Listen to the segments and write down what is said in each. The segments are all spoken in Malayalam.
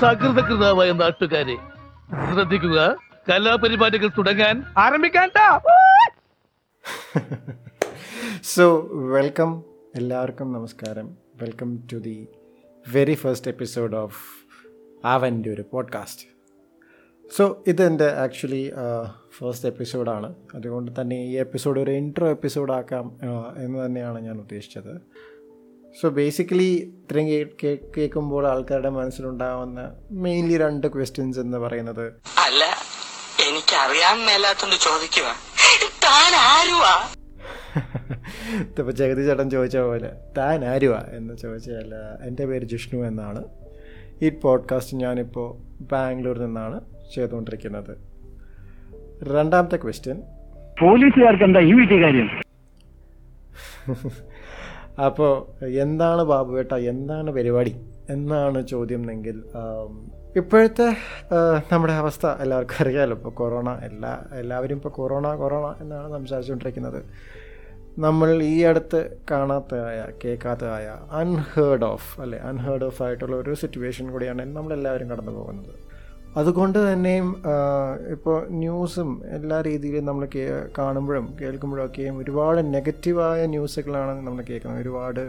സകൃതകൃതാവായ നാട്ടുകാരെ ശ്രദ്ധിക്കുക. കലാപരിപാടികൾ തുടങ്ങാൻ ആരംഭിക്കാൻ സോ വെൽക്കം എല്ലാവർക്കും നമസ്കാരം. Welcome to the very first episode of ആവന്റെ ഒരു പോഡ്കാസ്റ്റ് സോ ഇതെന്റെ ആക്ച്വലി ഫസ്റ്റ് എപ്പിസോഡാണ് അതുകൊണ്ട് തന്നെ ഈ എപ്പിസോഡ് ഒരു ഇൻട്രോ എപ്പിസോഡാക്കാം എന്ന് തന്നെയാണ് ഞാൻ ഉദ്ദേശിച്ചത്. സോ ബേസിക്കലി ഇത്രയും കേ കേൾക്കുമ്പോൾ ആൾക്കാരുടെ മനസ്സിലുണ്ടാവുന്ന മെയിൻലി രണ്ട് ക്വസ്റ്റ്യൻസ് എന്ന് പറയുന്നത്. അല്ല എനിക്ക് അറിയാൻ മേലാത്തോണ്ട് ചോദിക്കുക താൻ ആരുവാ ഇപ്പൊ ജഗതി ചേട്ടൻ ചോദിച്ച പോലെ താൻ ആരുവാ എന്ന് ചോദിച്ചാൽ എന്റെ പേര് ജിഷ്ണു എന്നാണ്. ഈ പോഡ്കാസ്റ്റ് ഞാനിപ്പോൾ ബാംഗ്ലൂരിൽ നിന്നാണ് ചെയ്തുകൊണ്ടിരിക്കുന്നത്. രണ്ടാമത്തെ ക്വസ്റ്റ്യൻ പോലീസുകാർക്ക് എന്താ ഈ വീട്ടിൽ കാര്യം? അപ്പോൾ എന്താണ് ബാബുവേട്ട എന്താണ് പരിപാടി? എന്നാണ് ചോദ്യം എങ്കിൽ ഇപ്പോഴത്തെ നമ്മുടെ അവസ്ഥ എല്ലാവർക്കും അറിയാമല്ലോ ഇപ്പോൾ കൊറോണ എല്ലാ എല്ലാവരും ഇപ്പോൾ കൊറോണ കൊറോണ എന്നാണ് സംസാരിച്ചുകൊണ്ടിരിക്കുന്നത്. നമ്മൾ ഈ അടുത്ത് കാണാത്തതായ കേൾക്കാത്തതായ അൺഹേർഡ് ഓഫ് അല്ലെ അൺഹേർഡ് ഓഫ് ആയിട്ടുള്ള ഒരു സിറ്റുവേഷൻ കൂടിയാണ് നമ്മളെല്ലാവരും കടന്നു പോകുന്നത് അതുകൊണ്ട് തന്നെയും ഇപ്പോൾ ന്യൂസും എല്ലാ രീതിയിലും നമ്മൾ കാണുമ്പോഴും കേൾക്കുമ്പോഴും ഒക്കെയും ഒരുപാട് നെഗറ്റീവായ ന്യൂസുകളാണ് നമ്മൾ കേൾക്കുന്നത്. ഒരുപാട്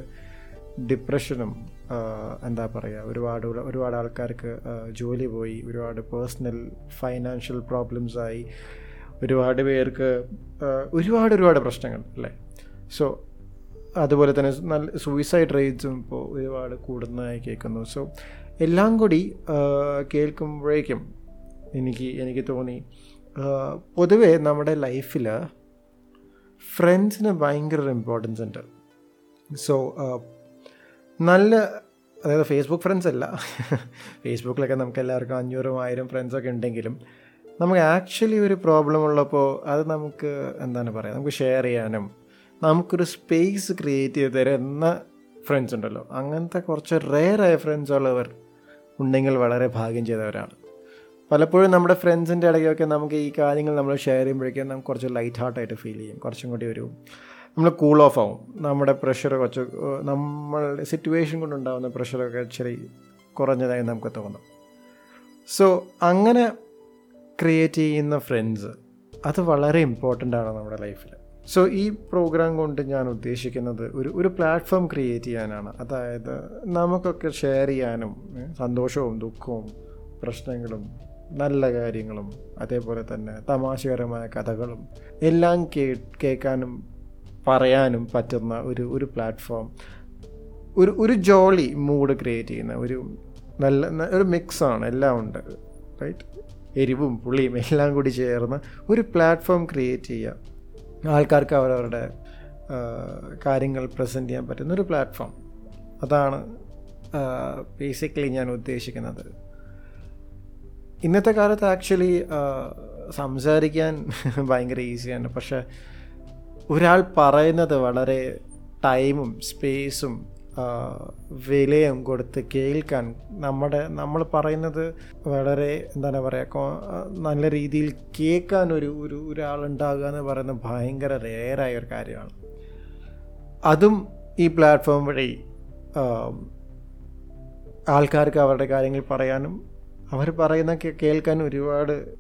ഡിപ്രഷനും എന്താ പറയുക ഒരുപാട് ഒരുപാട് ആൾക്കാർക്ക് ജോലി പോയി ഒരുപാട് പേഴ്സണൽ ഫൈനാൻഷ്യൽ പ്രോബ്ലംസായി ഒരുപാട് പേർക്ക് ഒരുപാട് ഒരുപാട് പ്രശ്നങ്ങൾ അല്ലേ? സോ അതുപോലെ തന്നെ നല്ല സൂയിസൈഡ് റേറ്റ്സും ഇപ്പോൾ ഒരുപാട് കൂടുന്നതായി കേൾക്കുന്നു. സോ എല്ലാം കൂടി കേൾക്കുമ്പോഴേക്കും എനിക്ക് എനിക്ക് തോന്നി. പൊതുവേ നമ്മുടെ ലൈഫിൽ ഫ്രണ്ട്സിന് ഭയങ്കര ഇമ്പോർട്ടൻസ് ഉണ്ട്. സോ നല്ല അതായത് ഫേസ്ബുക്ക് ഫ്രണ്ട്സ് അല്ല. ഫേസ്ബുക്കിലൊക്കെ നമുക്ക് എല്ലാവർക്കും അഞ്ഞൂറും ആയിരം ഫ്രണ്ട്സൊക്കെ ഉണ്ടെങ്കിലും നമുക്ക് ആക്ച്വലി ഒരു പ്രോബ്ലം ഉള്ളപ്പോൾ അത് നമുക്ക് എന്താണ് പറയുക നമുക്ക് ഷെയർ ചെയ്യാനും നമുക്കൊരു സ്പേസ് ക്രിയേറ്റ് ചെയ്ത് തരുന്ന ഫ്രണ്ട്സ് ഉണ്ടല്ലോ. അങ്ങനത്തെ കുറച്ച് റെയറായ ഫ്രണ്ട്സ് ഉള്ളവർ ഉണ്ടെങ്കിൽ വളരെ ഭാഗ്യം ചെയ്തവരാണ്. പലപ്പോഴും നമ്മുടെ ഫ്രണ്ട്സിന്റെ ഇടയ്ക്കൊക്കെ നമുക്ക് ഈ കാര്യങ്ങൾ നമ്മൾ ഷെയർ ചെയ്യുമ്പോഴേക്കും നമുക്ക് കുറച്ച് ലൈറ്റ് ഹാർട്ടായിട്ട് ഫീൽ ചെയ്യും. കുറച്ചും കൂടി ഒരു നമ്മൾ കൂൾ ഓഫ് ആവും. നമ്മുടെ പ്രഷർ കുറച്ച് നമ്മളുടെ സിറ്റുവേഷൻ കൊണ്ടുണ്ടാകുന്ന പ്രഷറൊക്കെ ഇച്ചിരി കുറഞ്ഞതായി നമുക്ക് തോന്നും. സോ അങ്ങനെ ക്രിയേറ്റ് ചെയ്യുന്ന ഫ്രണ്ട്സ് അത് വളരെ ഇമ്പോർട്ടന്റ് ആണ് നമ്മുടെ ലൈഫിൽ സോ ഈ പ്രോഗ്രാം കൊണ്ട് ഞാൻ ഉദ്ദേശിക്കുന്നത് ഒരു ഒരു പ്ലാറ്റ്ഫോം ക്രിയേറ്റ് ചെയ്യാനാണ്. അതായത് നമുക്കൊക്കെ ഷെയർ ചെയ്യാനും സന്തോഷവും ദുഃഖവും പ്രശ്നങ്ങളും നല്ല കാര്യങ്ങളും അതേപോലെ തന്നെ തമാശകരമായ കഥകളും എല്ലാം കേ കേൾക്കാനും പറയാനും പറ്റുന്ന ഒരു ഒരു പ്ലാറ്റ്ഫോം ഒരു ഒരു ജോളി മൂഡ് ക്രിയേറ്റ് ചെയ്യുന്ന ഒരു നല്ല ഒരു മിക്സാണ് എല്ലാം ഉണ്ട്. റൈറ്റ് എരിവും പുളിയും എല്ലാം കൂടി ചേർന്ന് ഒരു പ്ലാറ്റ്ഫോം ക്രിയേറ്റ് ചെയ്യുക ആൾക്കാർക്ക് അവരവരുടെ കാര്യങ്ങൾ പ്രസന്റ് ചെയ്യാൻ പറ്റുന്നൊരു പ്ലാറ്റ്ഫോം അതാണ് ബേസിക്കലി ഞാൻ ഉദ്ദേശിക്കുന്നത്. ഇന്നത്തെ കാലത്ത് ആക്ച്വലി സംസാരിക്കാൻ ഭയങ്കര ഈസിയാണ് പക്ഷെ ഒരാൾ പറയുന്നത് വളരെ ടൈമും സ്പേസും വിലയും കൊടുത്ത് കേൾക്കാൻ നമ്മുടെ നമ്മൾ പറയുന്നത് വളരെ എന്താണ് പറയുക നല്ല രീതിയിൽ കേൾക്കാൻ ഒരു ഒരു ഒരാളുണ്ടാകുക എന്ന് പറയുന്നത് ഭയങ്കര റെയറായ ഒരു കാര്യമാണ്. അതും ഈ പ്ലാറ്റ്ഫോം വഴി ആൾക്കാർക്ക് അവരുടെ കാര്യങ്ങൾ പറയാനും അവർ പറയുന്ന കേൾക്കാൻ ഒരുപാട്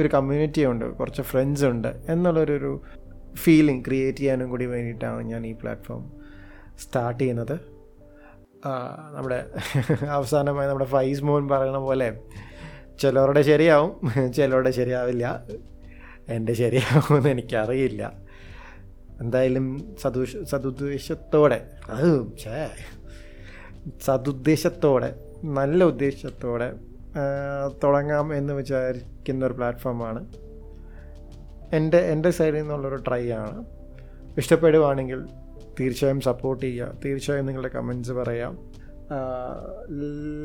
ഒരു കമ്മ്യൂണിറ്റി ഉണ്ട് കുറച്ച് ഫ്രണ്ട്സ് ഉണ്ട് എന്നുള്ളൊരു ഫീലിംഗ് ക്രിയേറ്റ് ചെയ്യാനും കൂടി വേണ്ടിയിട്ടാണ് ഞാൻ ഈ പ്ലാറ്റ്ഫോം സ്റ്റാർട്ട് ചെയ്യുന്നത്. നമ്മുടെ അവസാനമായി നമ്മുടെ ഫൈസ് മോൻ പറയുന്ന പോലെ ചിലവരുടെ ശരിയാവും ചിലവരുടെ ശരിയാവില്ല. എന്റെ ശരിയാവുമെന്ന് എനിക്കറിയില്ല. എന്തായാലും സദുഷ സതുദ്ദേശത്തോടെ അത് ഛേ സതുദ്ദേശത്തോടെ നല്ല ഉദ്ദേശത്തോടെ തുടങ്ങാം എന്ന് വിചാരിക്കുന്ന ഒരു പ്ലാറ്റ്ഫോമാണ്. എന്റെ എന്റെ സൈഡിൽ നിന്നുള്ളൊരു ട്രൈ ആണ് ഇഷ്ടപ്പെടുവാണെങ്കിൽ തീർച്ചയായും സപ്പോർട്ട് ചെയ്യുക തീർച്ചയായും നിങ്ങളുടെ കമൻസ് പറയാം.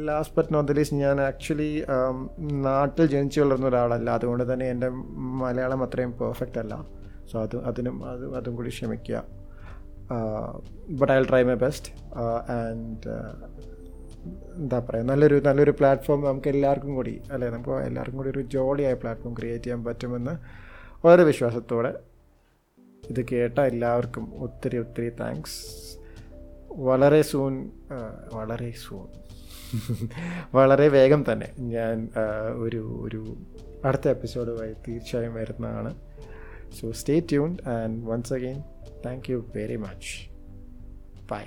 ലാസ്റ്റ് ബട്ട് നോട്ട് ലീസ്റ്റ് ഞാൻ ആക്ച്വലി നാട്ടിൽ ജനിച്ചു വളർന്ന ഒരാളല്ല. അതുകൊണ്ട് തന്നെ എന്റെ മലയാളം അത്രയും പെർഫെക്റ്റ് അല്ല. സോ അത് അതിനും അത് അതും കൂടി ക്ഷമിക്കുക. But I try my best and എന്താ പറയുക നല്ലൊരു നല്ലൊരു പ്ലാറ്റ്ഫോം നമുക്ക് എല്ലാവർക്കും കൂടി അല്ലേ? നമുക്ക് എല്ലാവർക്കും കൂടി ഒരു ജോളിയായ പ്ലാറ്റ്ഫോം ക്രിയേറ്റ് ചെയ്യാൻ പറ്റുമെന്ന് വളരെ വിശ്വാസത്തോടെ ഇത് കേട്ട എല്ലാവർക്കും ഒത്തിരി ഒത്തിരി താങ്ക്സ് വളരെ സൂൺ വളരെ സൂൺ വളരെ വേഗം തന്നെ ഞാൻ ഒരു ഒരു അടുത്ത എപ്പിസോഡുമായി തീർച്ചയായും വരുന്നതാണ്. So stay tune and once again thank you very much bye